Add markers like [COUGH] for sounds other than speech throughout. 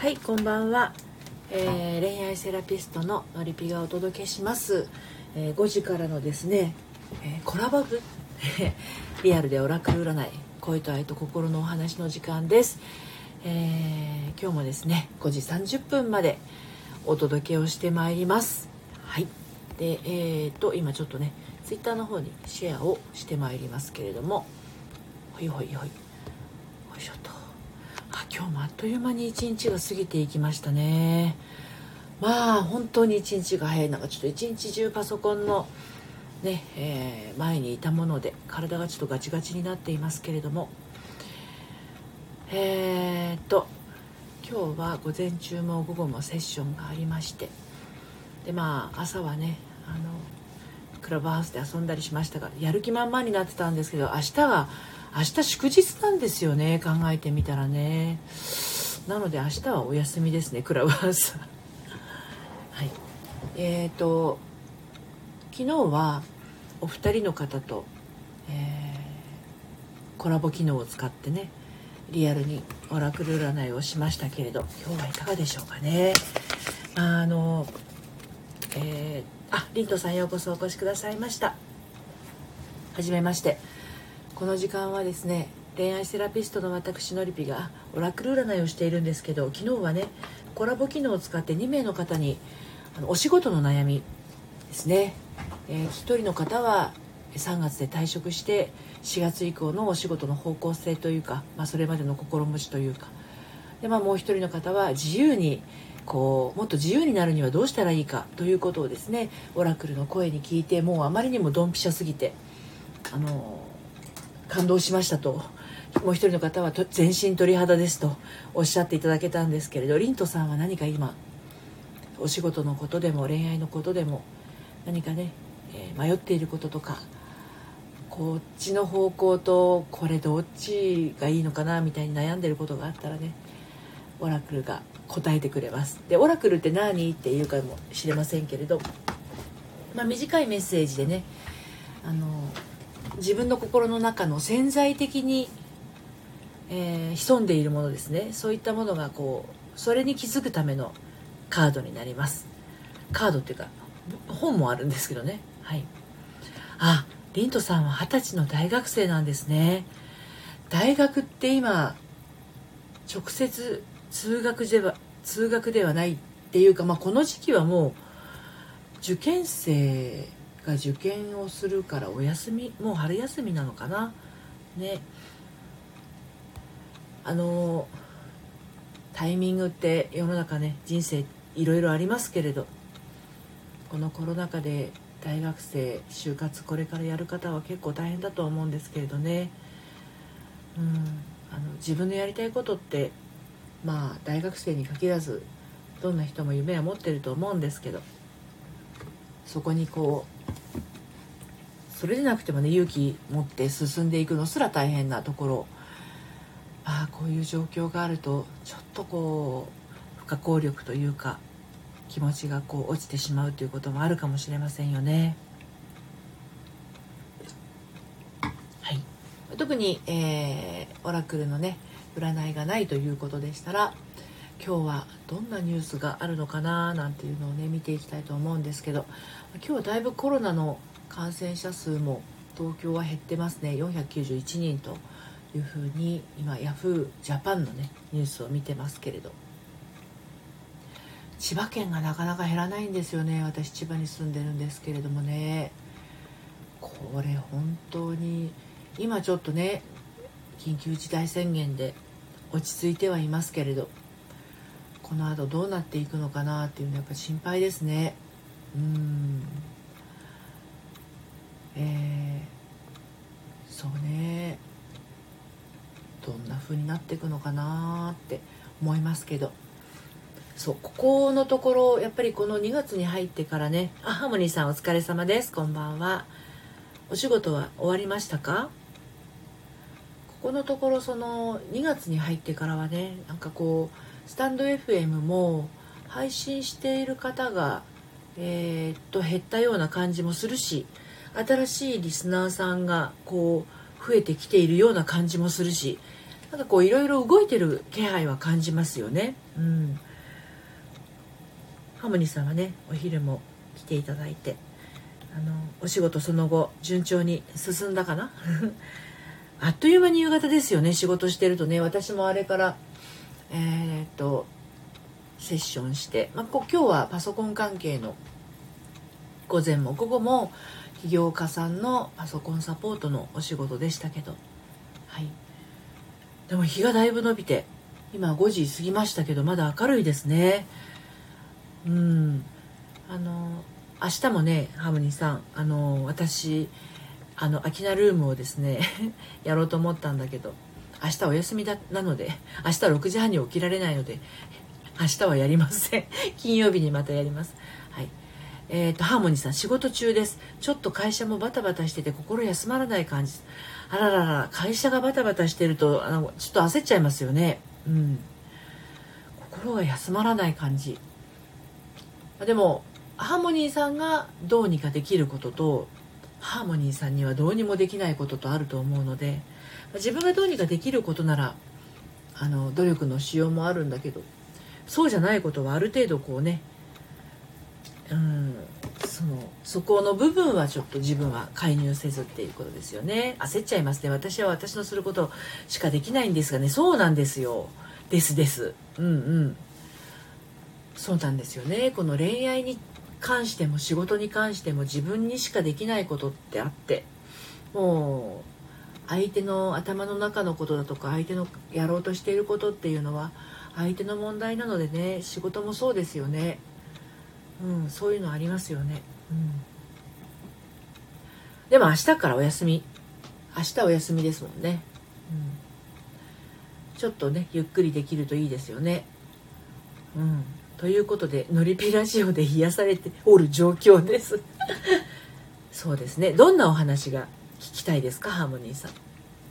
はいこんばんは、えー、恋愛セラピストののりぴがお届けします、えー、5時からのですね、えー、コラボブ [LAUGHS] リアルでオラクル占い恋と愛と心のお話の時間です、えー、今日もですね5時30分までお届けをしてまいります。はい。でえーと今ちょっとねツイッターの方にシェアをしてまいりますけれども。ほいほいほい。よいしょと。今日もあっという間に一日が過ぎていきましたね。まあ本当に一日が早いなんかちょっと一日中パソコンのね、えー、前にいたもので体がちょっとガチガチになっていますけれども。えー、っと今日は午前中も午後もセッションがありまして。でまあ朝はねあのクラブハウスで遊んだりしましたがやる気満々になってたんですけど明日が明日祝日なんですよね考えてみたらね。なので明日はお休みですねクラブハウスは。い。えっ、ー、と昨日はお二人の方と、えー、コラボ機能を使ってねリアルにオラクル占いをしましたけれど今日はいかがでしょうかね。あのえー、あリントさんようこそお越しくださいました。はじめまして。この時間はですね恋愛セラピストの私のりぴがオラクル占いをしているんですけど昨日はねコラボ機能を使って2名の方にあのお仕事の悩みですね、えー、1人の方は3月で退職して4月以降のお仕事の方向性というか、まあ、それまでの心持ちというか。で、まあ、もう1人の方は自由にこうもっと自由になるにはどうしたらいいかということをですねオラクルの声に聞いてもうあまりにもドンピシャすぎてあの感動しましたと。もう一人の方は全身鳥肌ですとおっしゃっていただけたんですけれどリントさんは何か今お仕事のことでも恋愛のことでも何かね、えー、迷っていることとかこっちの方向とこれどっちがいいのかなみたいに悩んでることがあったらねオラクルが答えてくれます。でオラクルって何？っていうかもしれませんけれど、まあ、短いメッセージでねあの自分の心の中の潜在的に、えー、潜んでいるものですね。そういったものがこうそれに気づくためのカードになります。カードっていうか本もあるんですけどね。はい。あリントさんは二十歳の大学生なんですね。大学って今直接通学では通学ではないっていうか、まあ、この時期はもう受験生が受験をするからお休みもう春休みなのかな？ね。あのタイミングって世の中ね人生いろいろありますけれどこのコロナ禍で大学生就活これからやる方は結構大変だと思うんですけれどね、うん、あの自分のやりたいことってまあ大学生に限らずどんな人も夢は持ってると思うんですけどそこにこうそれでなくてもね勇気持って進んでいくのすら大変なところああこういう状況があるとちょっとこう不可抗力というか気持ちがこう落ちてしまうということもあるかもしれませんよね。はい、特に、えー、オラクルのね占いがないということでしたら今日はどんなニュースがあるのかななんていうのをね見ていきたいと思うんですけど今日はだいぶコロナの感染者数も東京は減ってますね。491人というふうに今ヤフージャパンのねニュースを見てますけれど。千葉県がなかなか減らないんですよね。私千葉に住んでるんですけれどもね。これ本当に今ちょっとね緊急事態宣言で落ち着いてはいますけれど。この後どうなっていくのかなっていうのはやっぱ心配ですね。うん。えー、そうね。どんな風になっていくのかなって思いますけど。そうここのところやっぱりこの2月に入ってからね。あハーモニーさんお疲れ様です。こんばんは。お仕事は終わりましたか？ここのところその2月に入ってからはねなんかこうスタンド FM も配信している方がえー、っと減ったような感じもするし新しいリスナーさんがこう増えてきているような感じもするしなんかこういろいろ動いてる気配は感じますよね。うん。ハモニさんはねお昼も来ていただいてあのお仕事その後順調に進んだかな？[LAUGHS] あっという間に夕方ですよね仕事してるとね。私もあれからえー、っとセッションして、まあ、今日はパソコン関係の午前も午後も起業家さんのパソコンサポートのお仕事でしたけど。はい。でも日がだいぶ伸びて今5時過ぎましたけどまだ明るいですね。うん。あの明日もねハムニさんあの私あのアキナルームをですね [LAUGHS] やろうと思ったんだけど。明日お休みだなので明日6時半に起きられないので明日はやりません。[LAUGHS] 金曜日にまたやります。はい。えーと、ハーモニーさん仕事中です。ちょっと会社もバタバタしてて心休まらない感じ。あららら会社がバタバタしてるとあのちょっと焦っちゃいますよね。うん。心が休まらない感じ。でもハーモニーさんがどうにかできることとハーモニーさんにはどうにもできないこととあると思うので自分がどうにかできることならあの努力のしようもあるんだけどそうじゃないことはある程度こうねうんそのそこの部分はちょっと自分は介入せずっていうことですよね。焦っちゃいますね。私は私のすることしかできないんですがね。そうなんですよ。ですです。うんうん。そうなんですよね。この恋愛に関しても仕事に関しても自分にしかできないことってあってもう相手の頭の中のことだとか相手のやろうとしていることっていうのは相手の問題なのでね仕事もそうですよね。うん、そういうのありますよね、うん、でも明日からお休み。明日お休みですもんね、うん、ちょっとねゆっくりできるといいですよね。うん。ということでのりぴラジオで癒されておる状況です。[LAUGHS] そうですね。どんなお話が？聞きたいですか？ハーモニーさん。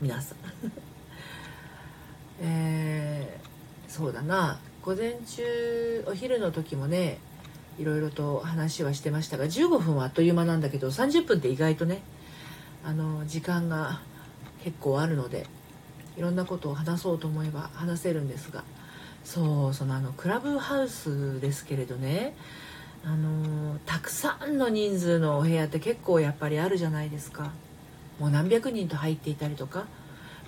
皆さん。[LAUGHS] えー、そうだな。午前中お昼の時もねいろいろと話はしてましたが15分はあっという間なんだけど30分って意外とねあの時間が結構あるのでいろんなことを話そうと思えば話せるんですがそうそのあのクラブハウスですけれどねあのたくさんの人数のお部屋って結構やっぱりあるじゃないですか。もう何百人と入っていたりとか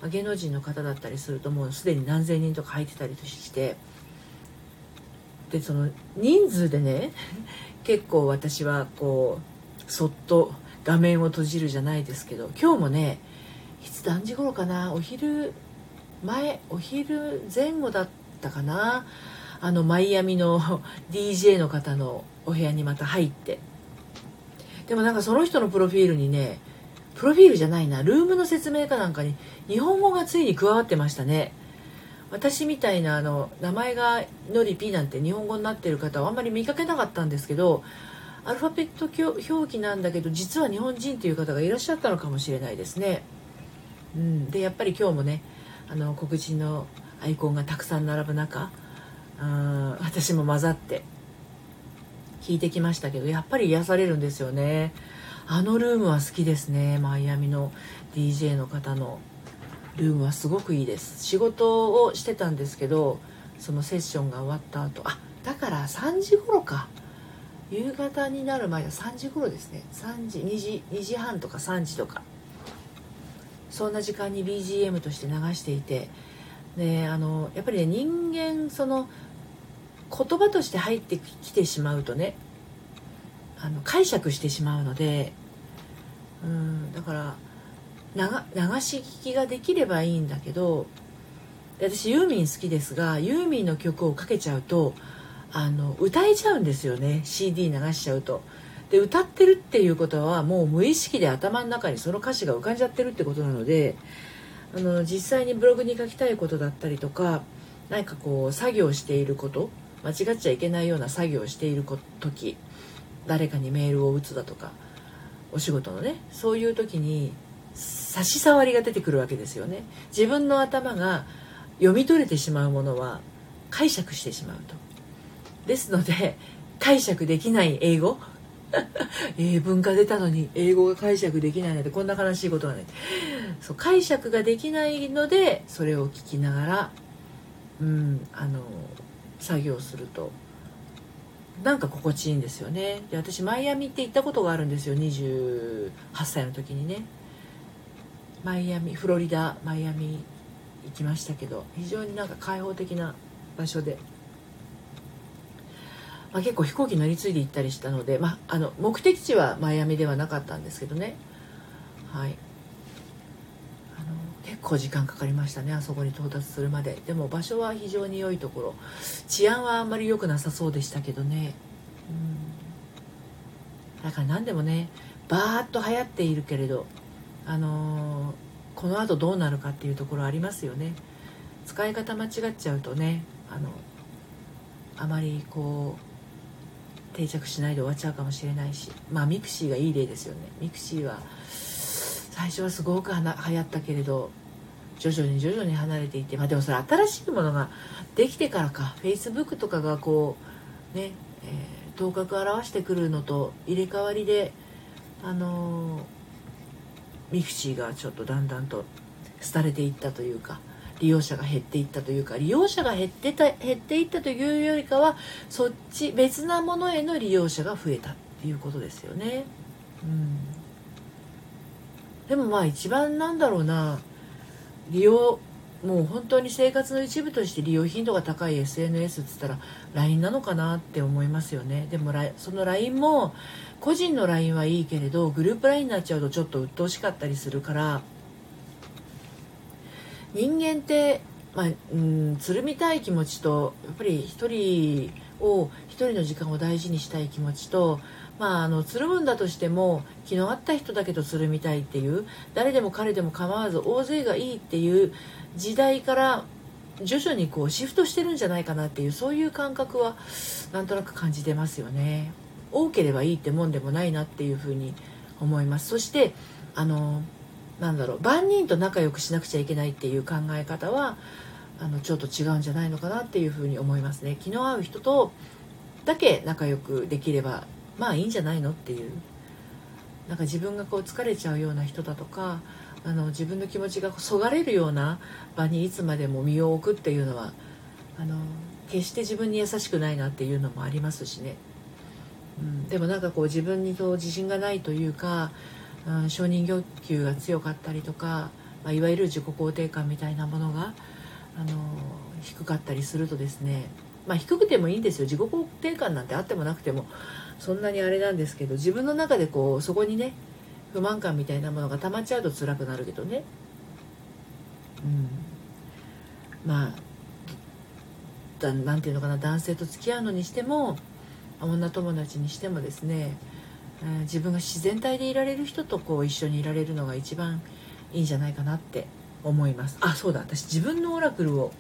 芸能人の方だったりするともうすでに何千人とか入ってたりとしてでその人数でね [LAUGHS] 結構私はこうそっと画面を閉じるじゃないですけど今日もねいつ何時頃かなお昼前お昼前後だったかなあのマイアミの [LAUGHS] DJ の方のお部屋にまた入って。でもなんかその人のプロフィールにねプロフィールじゃないなルームの説明かなんかに日本語がついに加わってましたね私みたいなあの名前がのりぴなんて日本語になってる方はあんまり見かけなかったんですけどアルファベット表記なんだけど実は日本人という方がいらっしゃったのかもしれないですね。うん、でやっぱり今日もねあの黒人のアイコンがたくさん並ぶ中あ私も混ざって聞いてきましたけどやっぱり癒されるんですよね。あのルームは好きですね。マイアミの DJ の方の。ルームはすごくいいです。仕事をしてたんですけどそのセッションが終わった後。あだから3時頃か。夕方になる前は3時頃ですね。3時2時2時半とか3時とか。そんな時間に BGM として流していて。であのやっぱりね人間その言葉として入ってきてしまうとねあの解釈してしまうのでうんだから流し聞きができればいいんだけど私ユーミン好きですがユーミンの曲をかけちゃうとあの歌えちゃうんですよね CD 流しちゃうと。で歌ってるっていうことはもう無意識で頭の中にその歌詞が浮かんじゃってるってことなのであの実際にブログに書きたいことだったりとか何かこう作業していること間違っちゃいけないような作業をしている時誰かにメールを打つだとかお仕事のねそういう時に差し障りが出てくるわけですよね。自分の頭が読み取れてしまうものは解釈してしまうと。ですので解釈できない英語。英 [LAUGHS] 文が出たのに英語が解釈できないなんてこんな悲しいことがない。そう解釈ができないのでそれを聞きながらうんあの作業すると。なんか心地いいんですよね。で私マイアミって行ったことがあるんですよ。28歳の時にね。マイアミフロリダマイアミ行きましたけど非常になんか開放的な場所で、まあ、結構飛行機乗り継いで行ったりしたので、まあ、あの目的地はマイアミではなかったんですけどね。はい。結構時間かかりましたねあそこに到達するまで。でも場所は非常に良いところ。治安はあんまり良くなさそうでしたけどね。うん。だから何でもねバーッと流行っているけれどあのー、このあとどうなるかっていうところありますよね。使い方間違っちゃうとねあのあまりこう定着しないで終わっちゃうかもしれないし。まあ mixi がいい例ですよね。 mixi は最初はすごくはな流行ったけれど徐々に徐々に離れていってまあでもそれ新しいものができてからかフェイスブックとかがこうね、えー、頭角を表してくるのと入れ替わりであのーミクシーがちょっとだんだんと廃れていったというか利用者が減っていったというか利用者が減ってた減っていったというよりかはそっち別なものへの利用者が増えたっていうことですよね。うん、でもまあ一番なんだろうな。利用もう本当に生活の一部として利用頻度が高い SNS っつったら LINE なのかなって思いますよね。でもその LINE も個人の LINE はいいけれどグループ LINE になっちゃうとちょっと鬱陶しかったりするから人間って、まあ、うんつるみたい気持ちとやっぱり一人を一人の時間を大事にしたい気持ちとまあ、あのつるむんだとしても気の合った人だけとつるみたいっていう誰でも彼でも構わず大勢がいいっていう時代から徐々にこうシフトしてるんじゃないかなっていうそういう感覚はなんとなく感じてますよね。多ければいいってもんでもないなっていうふうに思います。そしてあのなんだろう万人と仲良くしなくちゃいけないっていう考え方はあのちょっと違うんじゃないのかなっていうふうに思いますね。気の合う人とだけ仲良くできればまあいいんじゃないのっていう。なんか自分がこう疲れちゃうような人だとかあの自分の気持ちがそがれるような場にいつまでも身を置くっていうのはあの決して自分に優しくないなっていうのもありますしね、うん、でもなんかこう自分にと自信がないというか、うん、承認欲求が強かったりとか、まあ、いわゆる自己肯定感みたいなものがあの低かったりするとですねまあ低くてもいいんですよ。自己肯定感なんてあってもなくてもそんなにあれなんですけど自分の中でこうそこにね不満感みたいなものが溜まっちゃうと辛くなるけどね。うん。まあだなんていうのかな男性と付き合うのにしても女友達にしてもですね、えー、自分が自然体でいられる人とこう一緒にいられるのが一番いいんじゃないかなって思います。あそうだ。私自分のオラクルを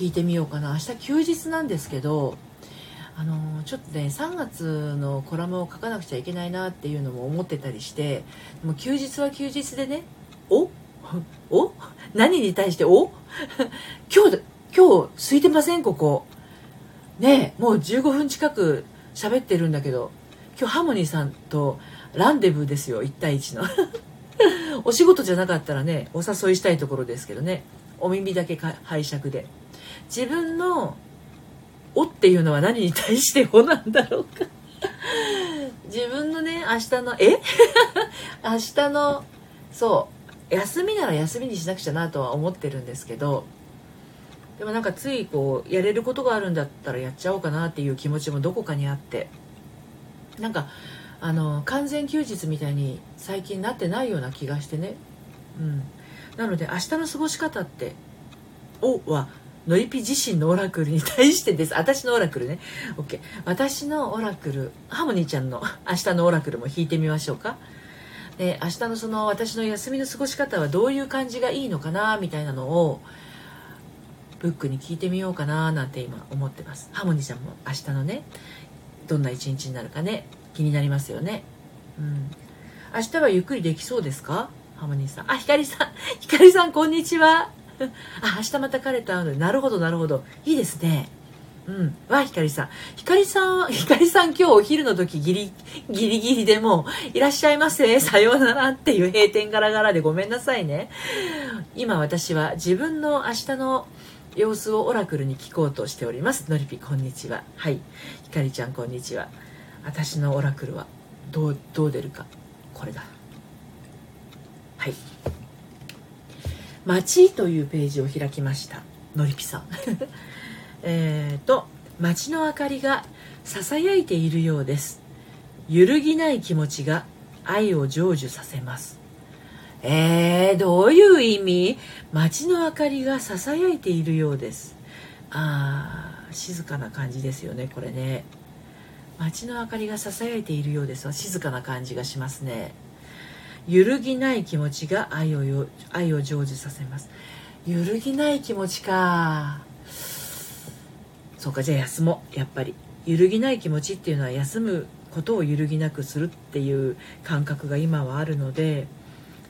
引いてみようかな。明日休日なんですけどあのちょっとね3月のコラムを書かなくちゃいけないなっていうのも思ってたりしても休日は休日でねお？[LAUGHS] お？何に対してお？[LAUGHS] 今日今日空いてませんここ。ねもう15分近く喋ってるんだけど今日ハーモニーさんとランデブーですよ1対1の。[LAUGHS] お仕事じゃなかったらねお誘いしたいところですけどね。お耳だけ拝借で。自分のおっていうのは何に対しておなんだろうか。自分のね明日のえ？明日の [LAUGHS] そう。休みなら休みにしなくちゃなとは思ってるんですけど。でもなんかついこうやれることがあるんだったらやっちゃおうかなっていう気持ちもどこかにあって。なんかあの完全休日みたいに最近なってないような気がしてね。うん。なので明日の過ごし方って「お」はのりぴ自身のオラクルに対してです。私のオラクルね。OK 私のオラクルハモニーちゃんの明日のオラクルも引いてみましょうか。で明日のその私の休みの過ごし方はどういう感じがいいのかなみたいなのをブックに聞いてみようかななんて今思ってます。ハモニーちゃんも明日のねどんな一日になるかね気になりますよね。うん。明日はゆっくりできそうですか？ハモニーさん。あひかりさん。ひかりさんこんにちは。[LAUGHS] あ明日また彼と会うのでなるほどなるほど。いいですね。うん。わひかりさん。ひかりさんひかりさん今日お昼の時ギリギリギリでもいらっしゃいませ。[LAUGHS] さようならっていう閉店ガラガラでごめんなさいね。今私は自分の明日の様子をオラクルに聞こうとしております。のりぴこんにちは。はい。ひかりちゃんこんにちは。私のオラクルはどうどう出るか。これだ。はい「街」というページを開きました。のりぴさん。[LAUGHS] えっと街の明かりがささやいているようです。揺るぎない気持ちが愛を成就させます。えー、どういう意味？街の明かりがささやいているようです。あー静かな感じですよねこれね。街の明かりがささやいているようです。は静かな感じがしますね。揺るぎない気持ちが愛を愛を成就させます。揺るぎない気持ちか。そうかじゃあ休もうやっぱり。揺るぎない気持ちっていうのは休むことを揺るぎなくするっていう感覚が今はあるので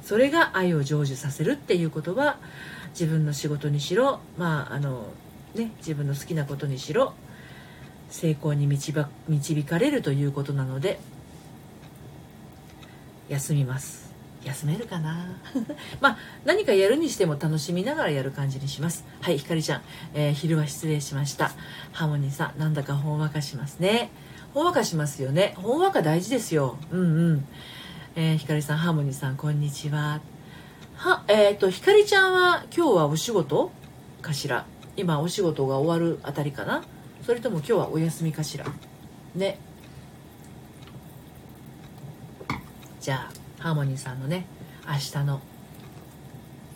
それが愛を成就させるっていうことは自分の仕事にしろまああのね自分の好きなことにしろ成功に導かれるということなので休みます。休めるかな。[LAUGHS] まあ何かやるにしても楽しみながらやる感じにします。はいひかりちゃん、えー、昼は失礼しました。ハーモニーさんなんだかほんわかしますね。ほんわかしますよね。ほんわか大事ですよ。うんうん。えー、ひかりさんハーモニーさんこんにちは。はえっ、ー、とひかりちゃんは今日はお仕事かしら？今お仕事が終わるあたりかな？それとも今日はお休みかしら？ね。じゃあハーモニーさんのね明日の、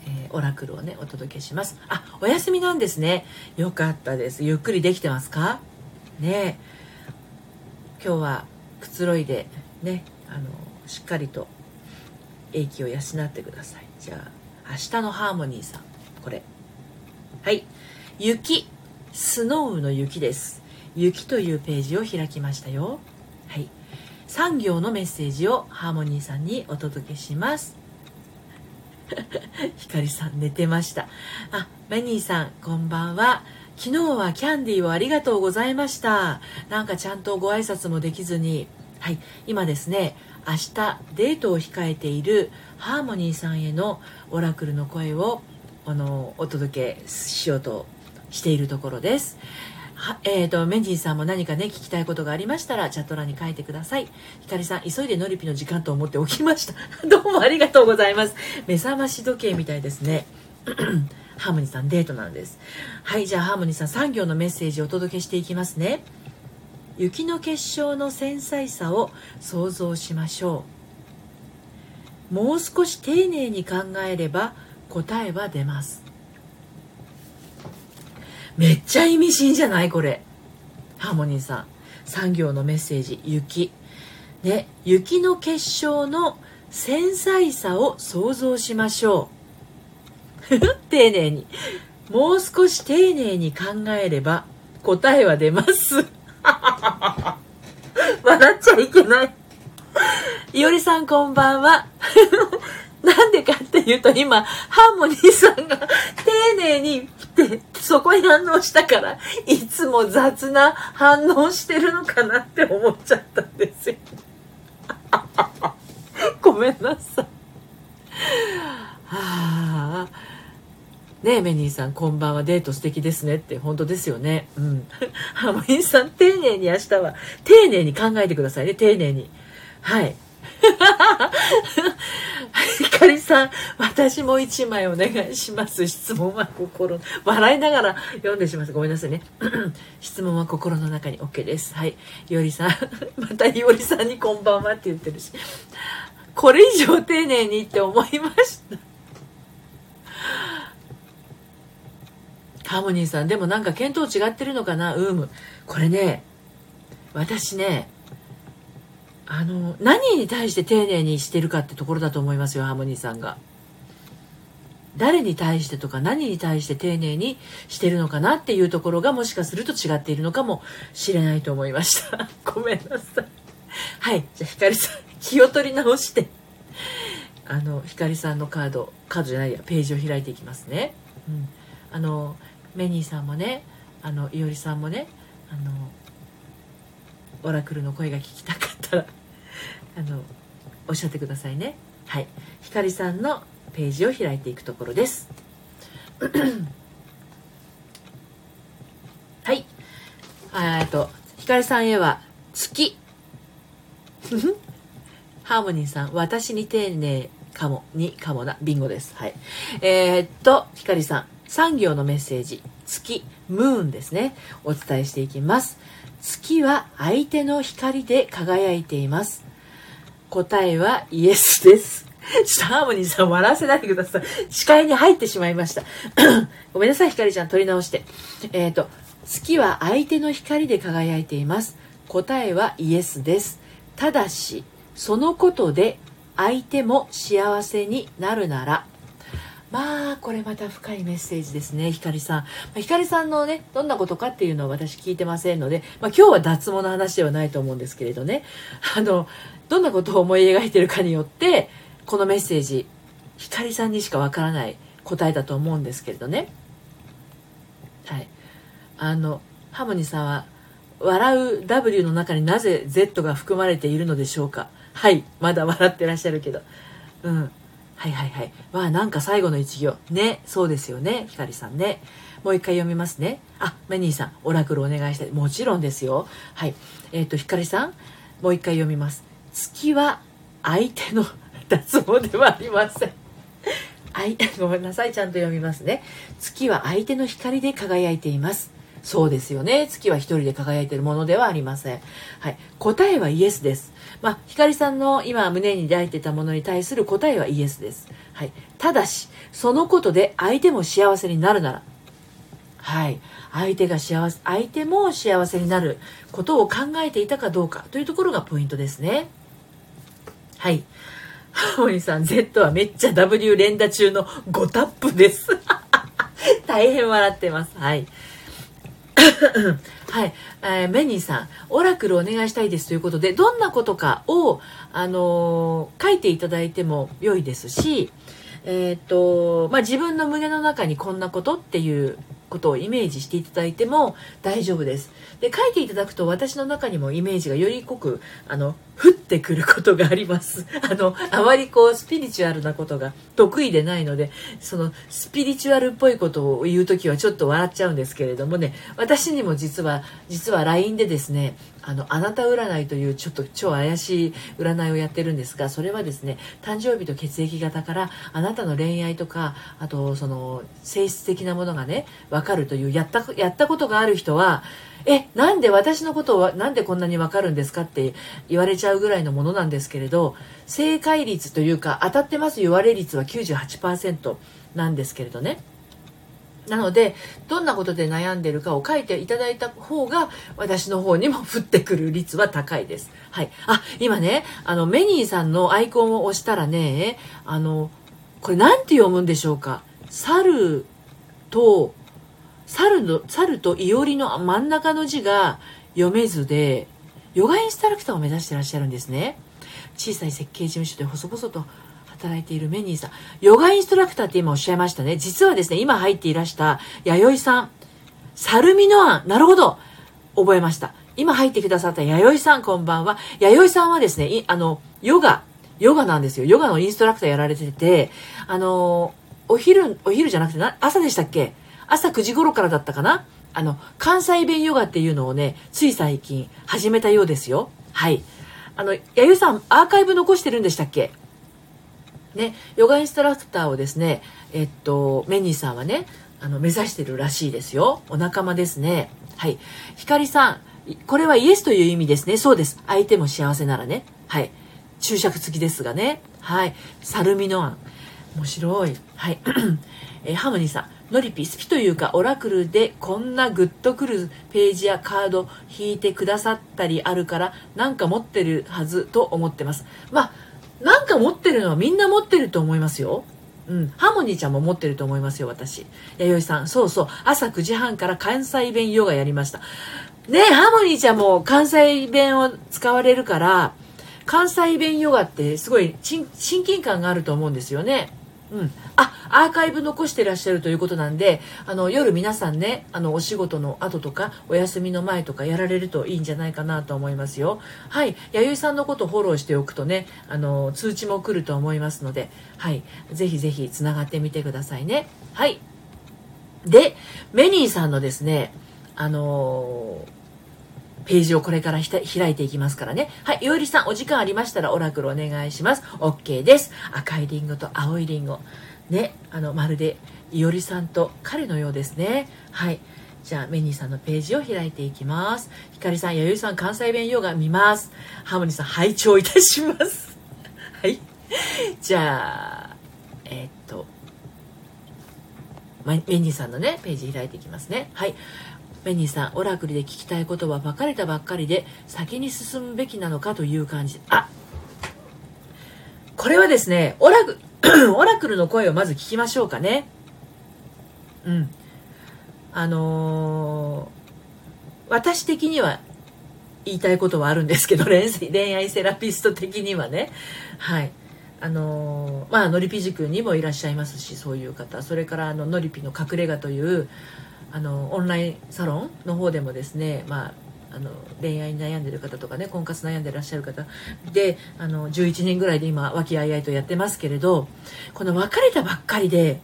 えー、オラクルをねお届けします。あお休みなんですね。よかったです。ゆっくりできてますか？ね今日はくつろいでねあのしっかりと英気を養ってください。じゃあ明日のハーモニーさんこれ。はい。雪。スノーの雪です。雪というページを開きましたよ。はい。3行のメッセージをハーモニーさんにお届けします。[LAUGHS] ひかりさん寝てました。あメニーさんこんばんは。昨日はキャンディーをありがとうございました。なんかちゃんとご挨拶もできずに。はい。今ですね明日デートを控えているハーモニーさんへのオラクルの声をあのお届けしようとしているところです。はえーと、メンジンさんも何かね聞きたいことがありましたらチャット欄に書いてください。ひかりさん急いでノリピの時間と思って起きました。[LAUGHS] どうもありがとうございます。目覚まし時計みたいですね。[CLEARS THROAT] ハーモニーさんデートなんです。はいじゃあハーモニーさん3行のメッセージをお届けしていきますね。雪の結晶の繊細さを想像しましょう。もう少し丁寧に考えれば答えは出ます。めっちゃ意味深じゃない？これ。ハーモニーさん。産業のメッセージ。雪。ね。雪の結晶の繊細さを想像しましょう。[LAUGHS] 丁寧に。もう少し丁寧に考えれば答えは出ます。[LAUGHS] 笑っちゃいけない。いおりさんこんばんは。[LAUGHS] なんでかっていうと今、ハーモニーさんが丁寧に来て、そこに反応したから、いつも雑な反応してるのかなって思っちゃったんですよ。[LAUGHS] ごめんなさい。はあ。ねえ、メニーさん、こんばんは。デート素敵ですねって、本当ですよね。うん。ハーモニーさん、丁寧に明日は、丁寧に考えてくださいね、丁寧に。はい。[LAUGHS] ひかりさん、私も一枚お願いします。質問は心、笑いながら読んでしまいます。ごめんなさいね。[CLEARS THROAT] 質問は心の中に OK です。はい。いおりさん、またいおりさんにこんばんはって言ってるし、これ以上丁寧にって思いました。ハーモニーさん、でもなんか見当違ってるのかな？ウーム。これね、私ね、あの何に対して丁寧にしてるかってところだと思いますよハーモニーさんが。誰に対してとか何に対して丁寧にしてるのかなっていうところがもしかすると違っているのかもしれないと思いました。[LAUGHS] ごめんなさい。はい。じゃあ、ひかりさん、[LAUGHS] 気を取り直して、あの、ひかりさんのカード、カードじゃないや、ページを開いていきますね。うん。あの、メニーさんもね、あの、いおりさんもね、あのオラクルの声が聞きたかったらあのおっしゃってくださいね。はい。ひかりさんのページを開いていくところです。[CLEARS THROAT] はい。えっとひかりさんへは月。[LAUGHS] ハーモニーさん私に丁寧かもにかもな。ビンゴです。はい。えー、っとひかりさん産業のメッセージ。月ムーンですね。お伝えしていきます。月は相手の光で輝いています。答えはイエスですちょっとハーモニーさん笑わせないでください。視界に入ってしまいました。[COUGHS] ごめんなさい、ひかりちゃん取り直して。えっ、ー、と、月は相手の光で輝いています。答えはイエスです。ただし、そのことで相手も幸せになるなら、まあ、これまた深いメッセージですね、ひかりさん。ひかりさんのね、どんなことかっていうのを私聞いてませんので、まあ今日は脱毛の話ではないと思うんですけれどね、あの、どんなことを思い描いてるかによって、このメッセージ、ひかりさんにしかわからない答えだと思うんですけれどね。はい。あの、ハモニさんは、笑う W の中になぜ Z が含まれているのでしょうかはい。まだ笑ってらっしゃるけど。うん。はいはいはい。わあ、なんか最後の一行。ね。そうですよね。ひかりさんね。もう一回読みますね。あ、メニーさん、オラクルお願いしたい。もちろんですよ。はい。えっ、ー、と、ひかりさん、もう一回読みます。月は相手の [LAUGHS] 脱毛ではありません。[LAUGHS] はい、ごめんなさい。ちゃんと読みますね。月は相手の光で輝いています。そうですよね。月は一人で輝いているものではありません。はい。答えはイエスです。まあ、光さんの今胸に抱いてたものに対する答えはイエスです。はい。ただし、そのことで相手も幸せになるなら、はい。相手が幸せ、相手も幸せになることを考えていたかどうかというところがポイントですね。はい。ハーモニーさん、Z はめっちゃ W 連打中の5タップです。[LAUGHS] 大変笑ってます。はい。[LAUGHS] はい、えー、メニーさん、オラクルお願いしたいですということで、どんなことかを、あのー、書いていただいても良いですし、えっ、と、まあ、自分の胸の中にこんなことっていうことをイメージしていただいても大丈夫です。で、書いていただくと私の中にもイメージがより濃く、あの、降ってくることがあります。[LAUGHS] あの、あまりこう、スピリチュアルなことが得意でないので、その、スピリチュアルっぽいことを言う時はちょっと笑っちゃうんですけれどもね、私にも実は、実は LINE でですね、あの、あなた占いというちょっと超怪しい占いをやってるんですが、それはですね、誕生日と血液型から、あなたの恋愛とか、あと、その、性質的なものがね、わかるという、やった、やったことがある人は、え、なんで私のことをなんでこんなにわかるんですかって言われちゃうぐらいのものなんですけれど、正解率というか当たってます言われ率は98%なんですけれどね。なので、どんなことで悩んでるかを書いていただいた方が、私の方にも降ってくる率は高いです。はい。あ、今ね、あの、メニーさんのアイコンを押したらね、あの、これなんて読むんでしょうか。猿と、猿の、猿といおりの真ん中の字が読めずで、ヨガインストラクターを目指してらっしゃるんですね。小さい設計事務所で細々と働いているメニーさん。ヨガインストラクターって今おっしゃいましたね。実はですね、今入っていらした弥生さん。サルミノアン。なるほど。覚えました。今入ってくださった弥生さん、こんばんは。弥生さんはですね、あの、ヨガ、ヨガなんですよ。ヨガのインストラクターやられてて、あの、お昼、お昼じゃなくてな、朝でしたっけ？朝9時頃からだったかな？あの、関西弁ヨガっていうのをね、つい最近始めたようですよ。はい。あの、やゆさん、アーカイブ残してるんでしたっけ？ね、ヨガインストラクターをですね、えっと、メニーさんはね、あの、目指してるらしいですよ。お仲間ですね。はい。ひかりさん、これはイエスという意味ですね。そうです。相手も幸せならね。はい。注釈付きですがね。はい。サルミノアン。面白い。はい。[CLEARS THROAT] えー、ハムニーさん。ノリピスピというかオラクルでこんなグッとくるページやカード引いてくださったりあるからなんか持ってるはずと思ってます。まあ、か持ってるのはみんな持ってると思いますよ。うん。ハーモニーちゃんも持ってると思いますよ、私。弥生さん。そうそう。朝9時半から関西弁ヨガやりました。ねハーモニーちゃんも関西弁を使われるから、関西弁ヨガってすごい親近感があると思うんですよね。うん、あアーカイブ残してらっしゃるということなんであの夜皆さんねあのお仕事の後とかお休みの前とかやられるといいんじゃないかなと思いますよ。はい。弥生さんのことフォローしておくとねあの通知も来ると思いますのではい。ぜひぜひつながってみてくださいね。はい。でメニーさんのですねあのーページをこれから開いていきますからね。はい、いおりさん、お時間ありましたらオラクルお願いします。OK です。赤いリンゴと青いリンゴ。ね、あの、まるで、いおりさんと彼のようですね。はい。じゃあ、メニーさんのページを開いていきます。ひかりさん、やゆいさん、関西弁ヨガ見ます。ハーモニーさん、拝聴いたします。[LAUGHS] はい。じゃあ、えー、っと、メニーさんのね、ページ開いていきますね。はい。ベニーさん、オラクルで聞きたいことは分かれたばっかりで先に進むべきなのかという感じ。あこれはですね、オラク [CLEARS THROAT] オラクルの声をまず聞きましょうかね。うん。あのー、私的には言いたいことはあるんですけど、[LAUGHS] 恋愛セラピスト的にはね。はい。あのー、まあ、のりぴ塾にもいらっしゃいますし、そういう方。それから、あの、のりぴの隠れ家という、あのオンラインサロンの方でもですね、まあ、あの恋愛に悩んでる方とかね婚活悩んでらっしゃる方であの11人ぐらいで今和気あいあいとやってますけれどこの別れたばっかりでっ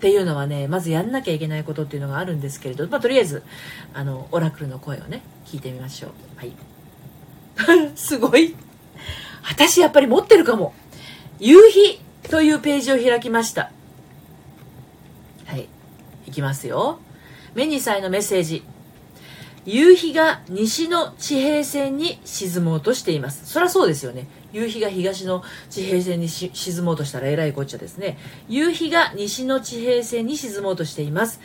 ていうのはねまずやんなきゃいけないことっていうのがあるんですけれど、まあ、とりあえずあのオラクルの声をね聞いてみましょう。はい。[LAUGHS] すごい。私やっぱり持ってるかも。夕日というページを開きました。いきますよ。メニさんのメッセージ。夕日が西の地平線に沈もうとしています。そりゃそうですよね。夕日が東の地平線に沈もうとしたらえらいこっちゃですね。夕日が西の地平線に沈もうとしています。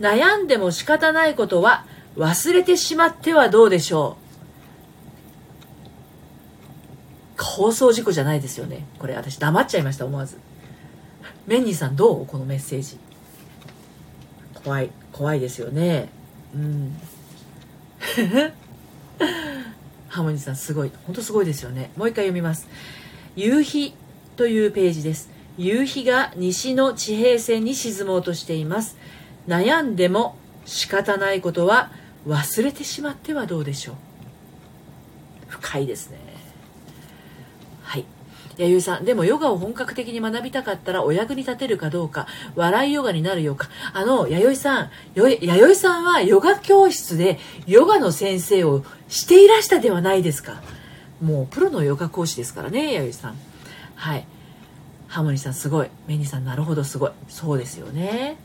悩んでも仕方ないことは忘れてしまってはどうでしょう。放送事故じゃないですよね。これ私黙っちゃいました、思わず。メンニーさんどう？このメッセージ。怖い怖いですよね。うん。[LAUGHS] ハーモニーさんすごい。本当すごいですよね。もう一回読みます。夕日というページです。夕日が西の地平線に沈もうとしています。悩んでも仕方ないことは忘れてしまってはどうでしょう。深いですね。弥生さん、でもヨガを本格的に学びたかったらお役に立てるかどうか、笑いヨガになるよか。あの、弥生さん、弥生さんはヨガ教室でヨガの先生をしていらしたではないですか。もうプロのヨガ講師ですからね、弥生さん。はい。ハモニさんすごい。メニーさんなるほどすごい。そうですよね。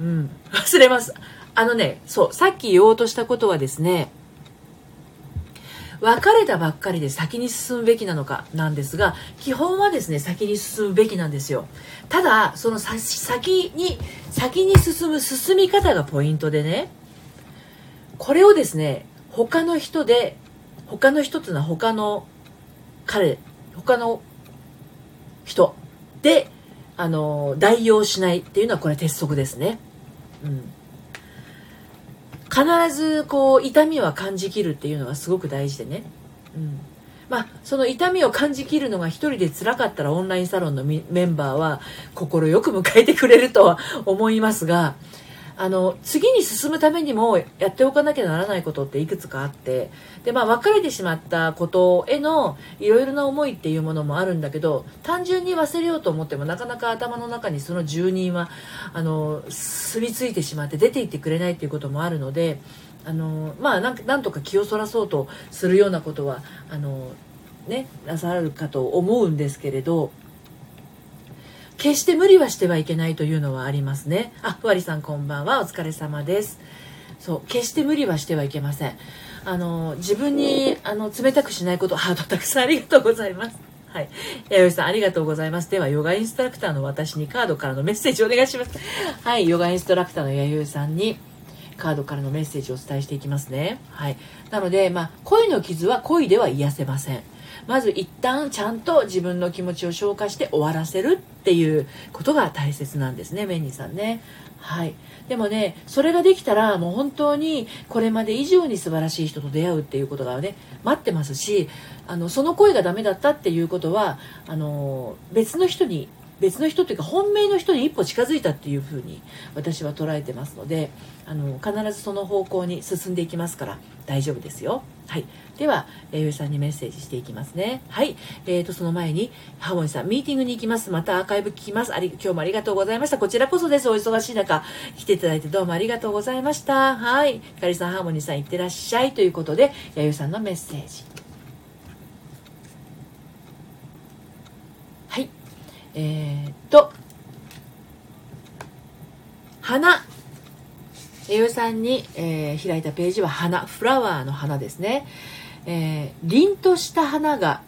うん。忘れます。あのね、そう、さっき言おうとしたことはですね、別れたばっかりで先に進むべきなのかなんですが基本はですね先に進むべきなんですよ。ただその先に先に進む進み方がポイントでねこれをですね他の人で他の人っていうのは他の彼他の人であの代用しないっていうのはこれ鉄則ですね。うん。必ずこう痛みは感じきるっていうのがすごく大事でね、うん。まあ、その痛みを感じきるのが一人で辛かったらオンラインサロンのメンバーは快く迎えてくれるとは思いますがあの次に進むためにもやっておかなきゃならないことっていくつかあってで、まあ、別れてしまったことへのいろいろな思いっていうものもあるんだけど単純に忘れようと思ってもなかなか頭の中にその住人はあの住み着いてしまって出て行ってくれないっていうこともあるのであの、まあ、なんとか気をそらそうとするようなことはあの、ね、なさるかと思うんですけれど。決して無理はしてはいけないというのはありますねあふわりさんこんばんはお疲れ様ですそう決して無理はしてはいけませんあの自分にあの冷たくしないことハートたくさんありがとうございますはい。弥生さん、ありがとうございます。では、ヨガインストラクターの私にカードからのメッセージお願いします。はい。ヨガインストラクターの弥生さんに、カードからのメッセージをお伝えしていきますね。はい。なので、まあ、恋の傷は恋では癒せません。まず一旦ちゃんと自分の気持ちを消化して終わらせるっていうことが大切なんですねメンニーさんねはいでもねそれができたらもう本当にこれまで以上に素晴らしい人と出会うっていうことがね待ってますしあのその声がダメだったっていうことはあの別の人に別の人というか本命の人に一歩近づいたっていうふうに私は捉えてますのであの必ずその方向に進んでいきますから大丈夫ですよ。はい、では、えー、さんにメッセージしていきますね。はい、えーと、その前に、ハモニさん、ミーティングに行きます。またアーカイブ聞きます。あり今日もありがとうございました。こちらこそです。お忙しい中、来ていただいてどうもありがとうございました。はい、ひかりさん、ハーモニーさん、いってらっしゃい。ということで、やゆさんのメッセージ。はい、えー、っと、花。栄養さんに、えー、開いたページは花。フラワーの花ですね、えー、凛とした花が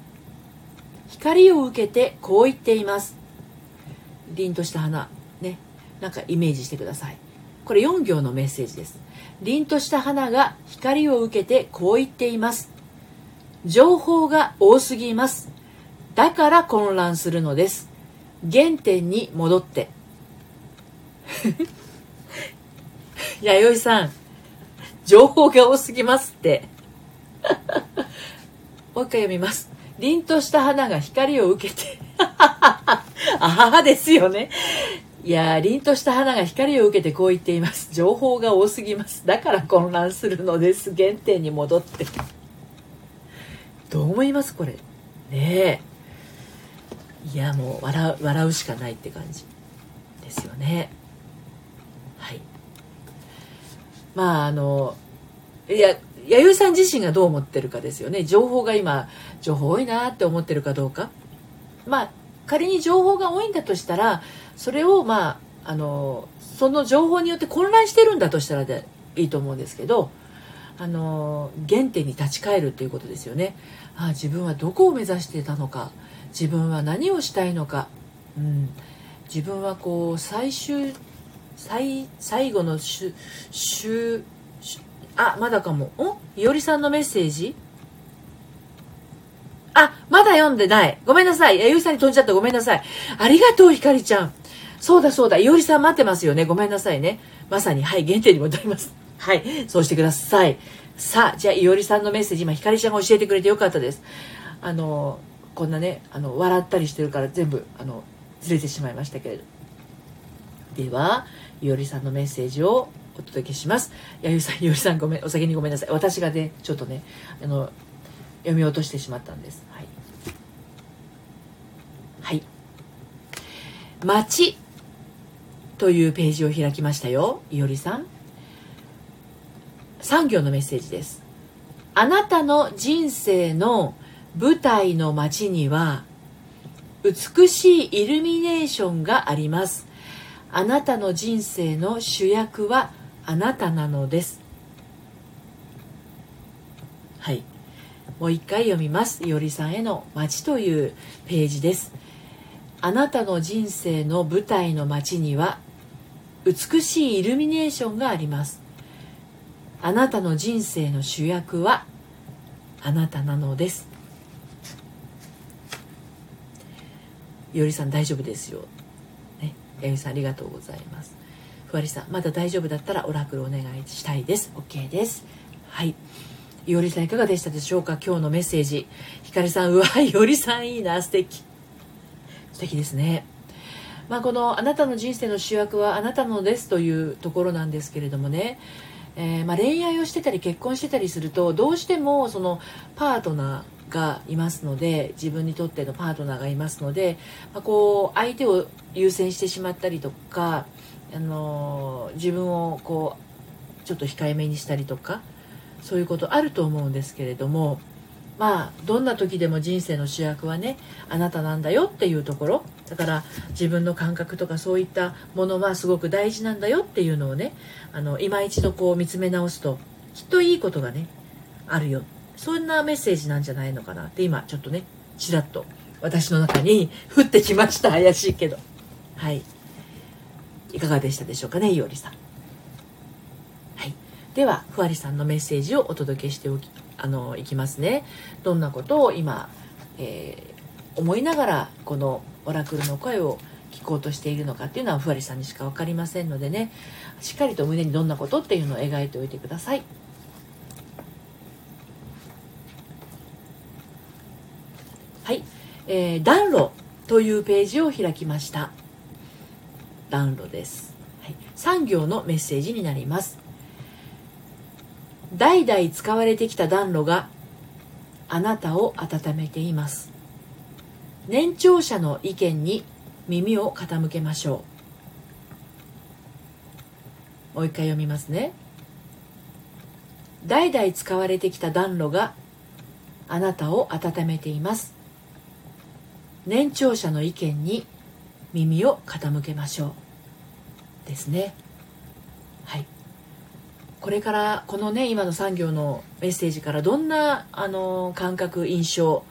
光を受けてこう言っています。凛とした花。ね。なんかイメージしてください。これ4行のメッセージです。凛とした花が光を受けてこう言っています。情報が多すぎます。だから混乱するのです。原点に戻って [LAUGHS] 弥生さん、情報が多すぎますって。[LAUGHS] もう一回読みます。凛とした花が光を受けて。[LAUGHS] あははですよね。いや凛とした花が光を受けてこう言っています。情報が多すぎます。だから混乱するのです。原点に戻って。どう思いますこれ？ねえ。いやもう笑う、笑うしかないって感じですよね。まああのいや弥生さん自身がどう思ってるかですよね。情報が今情報多いなって思ってるかどうか。まあ仮に情報が多いんだとしたらそれをまああのその情報によって混乱してるんだとしたらでいいと思うんですけどあの原点に立ち返るっていうことですよね。あ自分はどこを目指してたのか。自分は何をしたいのか、うん、自分はこう最終最最後の週週あまだかも。お？いおりさんのメッセージ？あまだ読んでない。ごめんなさい。いおりさんに飛んじゃった。ごめんなさい。ありがとうひかりちゃん。そうだそうだ。いおりさん待ってますよね。ごめんなさいね。まさにはい原点に戻ります。はい。そうしてください。さあじゃあいおりさんのメッセージ。今ひかりちゃんが教えてくれてよかったです。あのこんなねあの笑ったりしてるから全部あのずれてしまいましたけれど。ではいおりさんのメッセージをお届けします。やゆさんいおりさんごめんお先にごめんなさい。私がねちょっとねあの読み落としてしまったんです。はい。はい。街というページを開きましたよ。いおりさん。3行のメッセージです。あなたの人生の舞台の街には美しいイルミネーションがあります。あなたの人生の主役はあなたなのです。はい。もう一回読みます。いおりさんへの街というページです。あなたの人生の舞台の街には美しいイルミネーションがあります。あなたの人生の主役はあなたなのです。いおりさん大丈夫ですよ。えみさんありがとうございます。ふわりさんまだ大丈夫だったらオラクルお願いしたいです。OK です。はい。いおりさんいかがでしたでしょうか？今日のメッセージ。ひかりさんうわいおりさんいいな。素敵。素敵ですね。まあこのあなたの人生の主役はあなたのですというところなんですけれどもね。えー、まあ、恋愛をしてたり結婚してたりするとどうしてもそのパートナーがいますので自分にとってのパートナーがいますので、まあ、こう相手を優先してしまったりとか、あの自分をこうちょっと控えめにしたりとかそういうことあると思うんですけれどもまあどんな時でも人生の主役はねあなたなんだよっていうところだから自分の感覚とかそういったものはすごく大事なんだよっていうのをねあの今一度こう見つめ直すときっといいことがねあるよ。そんなメッセージなんじゃないのかなって今ちょっとねちらっと私の中に降ってきました。怪しいけど。はい。いかがでしたでしょうかねいおりさん。はい。ではふわりさんのメッセージをお届けしておきあのいきますね。どんなことを今、えー、思いながらこのオラクルの声を聞こうとしているのかっていうのはふわりさんにしか分かりませんのでね。しっかりと胸にどんなことっていうのを描いておいてください。はい、えー、暖炉というページを開きました。暖炉です、はい、産業のメッセージになります。代々使われてきた暖炉があなたを温めています。年長者の意見に耳を傾けましょう。もう一回読みますね。代々使われてきた暖炉があなたを温めています。年長者の意見に耳を傾けましょう。ですね。はい。これからこのね今の産業のメッセージからどんなあの感覚印象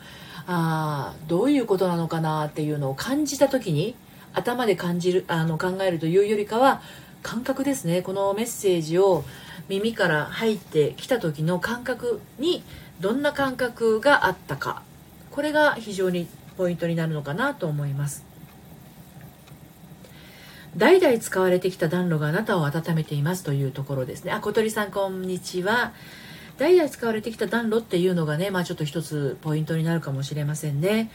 あどういうことなのかなっていうのを感じた時に頭で感じるあの考えるというよりかは感覚ですね。このメッセージを耳から入ってきた時の感覚にどんな感覚があったか。これが非常にポイントになるのかなと思います。代々使われてきた暖炉があなたを温めていますというところですね。あ小鳥さんこんにちは。代々使われてきた暖炉っていうのがねまあちょっと一つポイントになるかもしれませんね。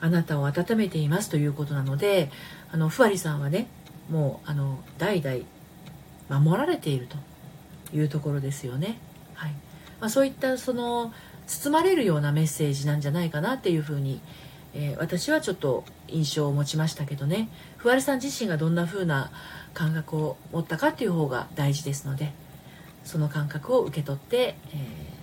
あなたを温めていますということなのであのふわりさんはねもうあの代々守られているというところですよね。はい。まあ、そういったその包まれるようなメッセージなんじゃないかなっていうふうにえー、私はちょっと印象を持ちましたけどね。ふわりさん自身がどんな風な感覚を持ったかっていう方が大事ですのでその感覚を受け取って、え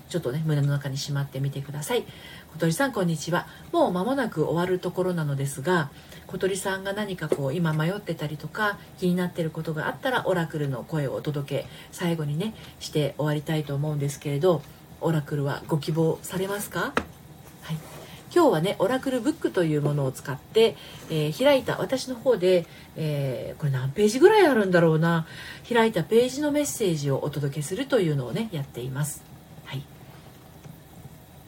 ー、ちょっとね胸の中にしまってみてください。小鳥さんこんにちは。もう間もなく終わるところなのですが小鳥さんが何かこう今迷ってたりとか気になってることがあったらオラクルの声をお届け最後にねして終わりたいと思うんですけれどオラクルはご希望されますか？はい。今日はねオラクルブックというものを使って、えー、開いた私の方で、えー、これ何ページぐらいあるんだろうな。開いたページのメッセージをお届けするというのをねやっています。はい、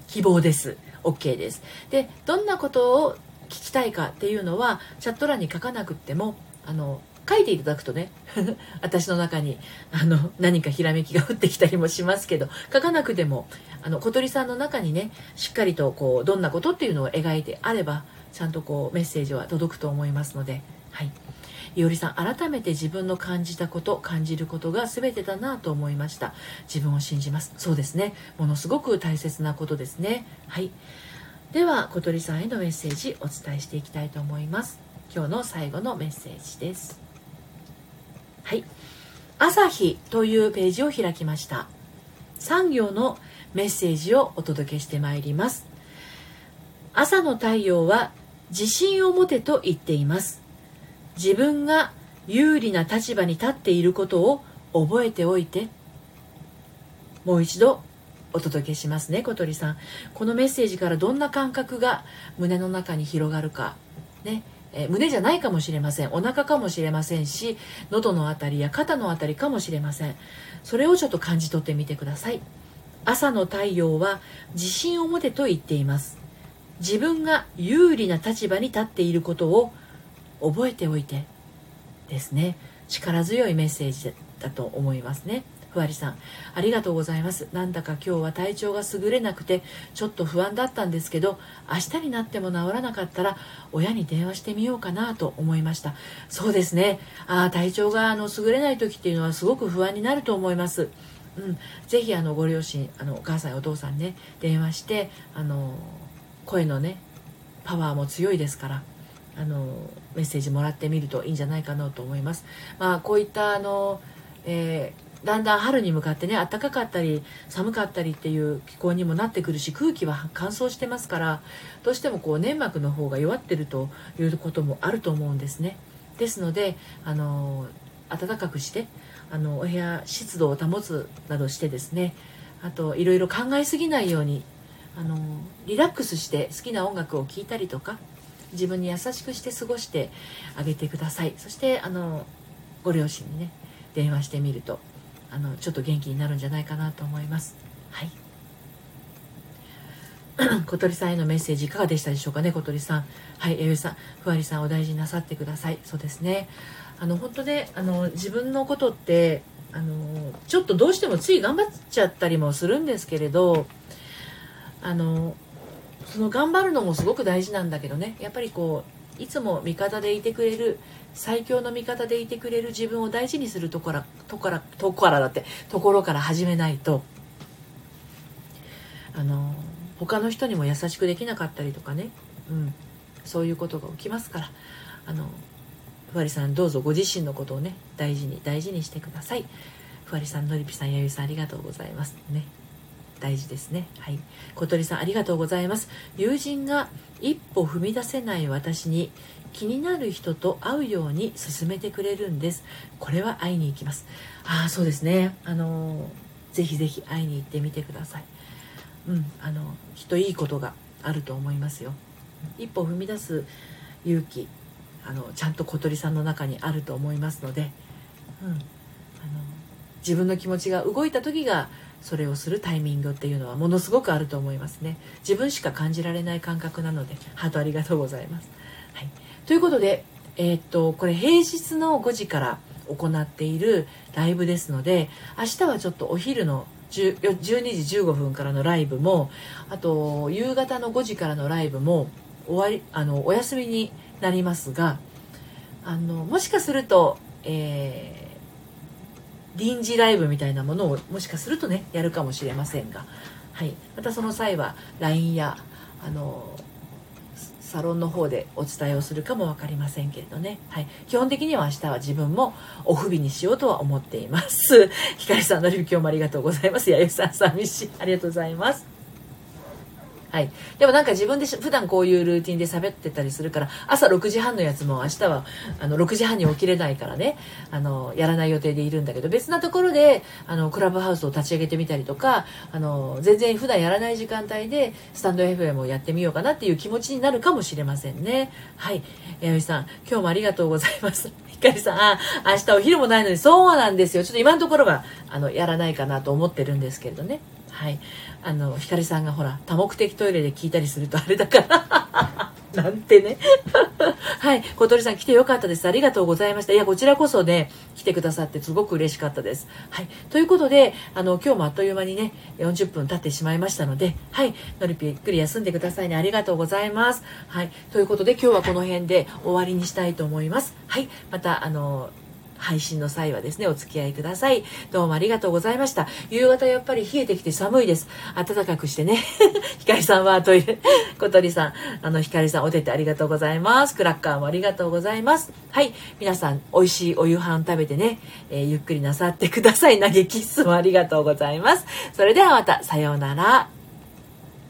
希望です。OK です。でどんなことを聞きたいかっていうのはチャット欄に書かなくってもあの書いていただくとね [LAUGHS] 私の中にあの何かひらめきが降ってきたりもしますけど書かなくてもあの小鳥さんの中にねしっかりとこうどんなことっていうのを描いてあればちゃんとこうメッセージは届くと思いますので、はい、いおりさん改めて自分の感じたこと感じることが全てだなと思いました。自分を信じます。そうですね。ものすごく大切なことですね。はい。では小鳥さんへのメッセージお伝えしていきたいと思います。今日の最後のメッセージです。はい。朝日というページを開きました。産業のメッセージをお届けしてまいります。朝の太陽は自信を持てと言っています。自分が有利な立場に立っていることを覚えておいて、もう一度お届けしますね、小鳥さん。このメッセージからどんな感覚が胸の中に広がるか、ね、え胸じゃないかもしれませんお腹かもしれませんし喉の辺りや肩の辺りかもしれませんそれをちょっと感じ取ってみてください朝の太陽は自信を持てと言っています。自分が有利な立場に立っていることを覚えておいてですね。力強いメッセージだと思いますね。ふわりさんありがとうございます。なんだか今日は体調が優れなくてちょっと不安だったんですけど明日になっても治らなかったら親に電話してみようかなと思いました。そうですね。あ体調があの優れない時っていうのはすごく不安になると思います。うん、ぜひあのご両親あのお母さんお父さんね電話してあの声のねパワーも強いですからあのメッセージもらってみるといいんじゃないかなと思います。まあ、こういったあの、えーだんだん春に向かってね暖かかったり寒かったりっていう気候にもなってくるし空気は乾燥してますからどうしてもこう粘膜の方が弱ってるということもあると思うんですねですのであの暖かくしてあのお部屋湿度を保つなどしてですねあといろいろ考えすぎないようにあのリラックスして好きな音楽を聴いたりとか自分に優しくして過ごしてあげてください。そしてあのご両親にね電話してみるとあのちょっと元気になるんじゃないかなと思います。はい。[CLEARS THROAT] 小鳥さんへのメッセージいかがでしたでしょうかね小鳥さん。はい弥生さんふわりさんお大事になさってください。そうですね。あの本当ねあの自分のことってあのちょっとどうしてもつい頑張っちゃったりもするんですけれどあのその頑張るのもすごく大事なんだけどね。やっぱりこういつも味方でいてくれる最強の味方でいてくれる自分を大事にするところところところだってところから始めないとあの他の人にも優しくできなかったりとかね、うん、そういうことが起きますから。あのふわりさんどうぞご自身のことをね大事に大事にしてください。ふわりさんのりぴさんやゆさんありがとうございます。ね。大事ですね。はい。小鳥さんありがとうございます。友人が一歩踏み出せない私に気になる人と会うように勧めてくれるんです。これは会いに行きます。ああそうですね。あのぜひぜひ会いに行ってみてください。うん。あのきっといいことがあると思いますよ。一歩踏み出す勇気。あのちゃんと小鳥さんの中にあると思いますので、うん、あの自分の気持ちが動いた時がそれをするタイミングっていうのはものすごくあると思いますね。自分しか感じられない感覚なのでハートありがとうございます、はい、ということでえー、っとこれ平日の5時から行っているライブですので明日はちょっとお昼の12時15分からのライブもあと夕方の5時からのライブも終わりあのお休みになりますがあのもしかすると、えー、臨時ライブみたいなものをもしかするとねやるかもしれませんが、はい、またその際は LINE やあのサロンの方でお伝えをするかも分かりませんけれどね、はい、基本的には明日は自分もお不備にしようとは思っています。[LAUGHS] ひかりさんのりび今日もありがとうございます。やゆさん寂しい。ありがとうございます。はい、でもなんか自分で普段こういうルーティンで喋ってたりするから朝6時半のやつも明日はあの6時半に起きれないからね。あのやらない予定でいるんだけど別なところであのクラブハウスを立ち上げてみたりとかあの全然普段やらない時間帯でスタンド FM をやってみようかなっていう気持ちになるかもしれませんね。はい。弥生さん今日もありがとうございます。[LAUGHS] ひかりさんあ明日お昼もないのにそうなんですよ。ちょっと今のところはあのやらないかなと思ってるんですけれどね。はい。あのひかりさんがほら多目的トイレで聞いたりするとあれだから。[LAUGHS] なんてね。[LAUGHS] はい。小鳥さん来てよかったです。ありがとうございました。いやこちらこそね来てくださってすごく嬉しかったです。はい。ということであの今日もあっという間にね40分経ってしまいましたのではい。のりぴゆっくり休んでくださいね。ありがとうございます。はい。ということで今日はこの辺で終わりにしたいと思います。はい。またあの配信の際はですね、お付き合いください。どうもありがとうございました。夕方やっぱり冷えてきて寒いです。暖かくしてね。ひかりさんはトイレ、小鳥さん、あの、ひかりさんお手手ありがとうございます。クラッカーもありがとうございます。はい。皆さん、美味しいお夕飯食べてね、えー、ゆっくりなさってください。投げキッスもありがとうございます。それではまた、さようなら。